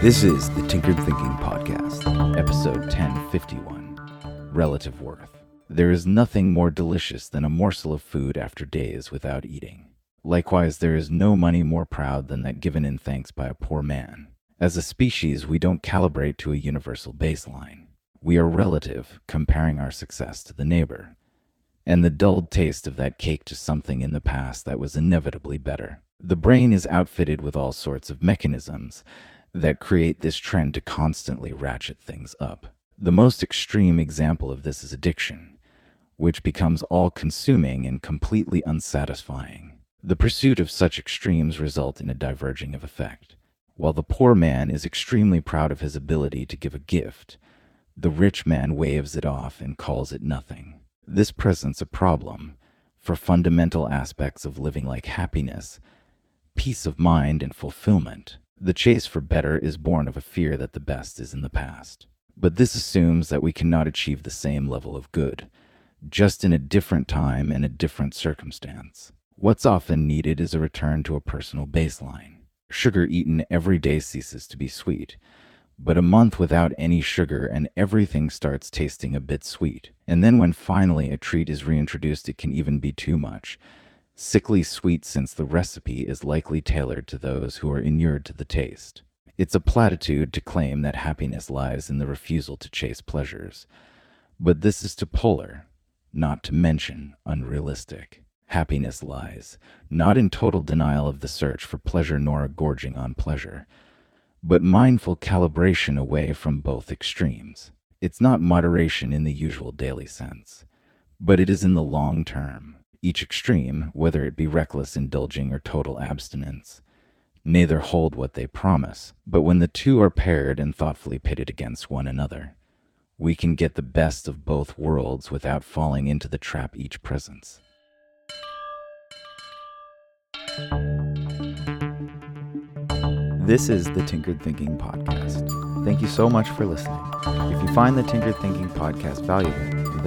This is the Tinkered Thinking Podcast, episode 1051 Relative Worth. There is nothing more delicious than a morsel of food after days without eating. Likewise, there is no money more proud than that given in thanks by a poor man. As a species, we don't calibrate to a universal baseline. We are relative, comparing our success to the neighbor, and the dulled taste of that cake to something in the past that was inevitably better. The brain is outfitted with all sorts of mechanisms that create this trend to constantly ratchet things up. The most extreme example of this is addiction, which becomes all consuming and completely unsatisfying. The pursuit of such extremes result in a diverging of effect. While the poor man is extremely proud of his ability to give a gift, the rich man waves it off and calls it nothing. This presents a problem for fundamental aspects of living like happiness, peace of mind, and fulfillment. The chase for better is born of a fear that the best is in the past. But this assumes that we cannot achieve the same level of good, just in a different time and a different circumstance. What's often needed is a return to a personal baseline. Sugar eaten every day ceases to be sweet, but a month without any sugar and everything starts tasting a bit sweet. And then when finally a treat is reintroduced, it can even be too much sickly sweet since the recipe is likely tailored to those who are inured too the taste. It's a platitude to claim that happiness lies in the refusal to chase pleasures, but this is to polar, not to mention unrealistic. Happiness lies not in total denial of the search for pleasure nor a gorging on pleasure, but mindful calibration away from both extremes. It's not moderation in the usual daily sense, but it is in the long term each extreme, whether it be reckless indulging or total abstinence, neither hold what they promise, but when the two are paired and thoughtfully pitted against one another, we can get the best of both worlds without falling into the trap each presents. This is the Tinkered Thinking Podcast. Thank you so much for listening. If you find the Tinkered Thinking Podcast valuable,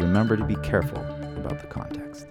remember to be careful about the context.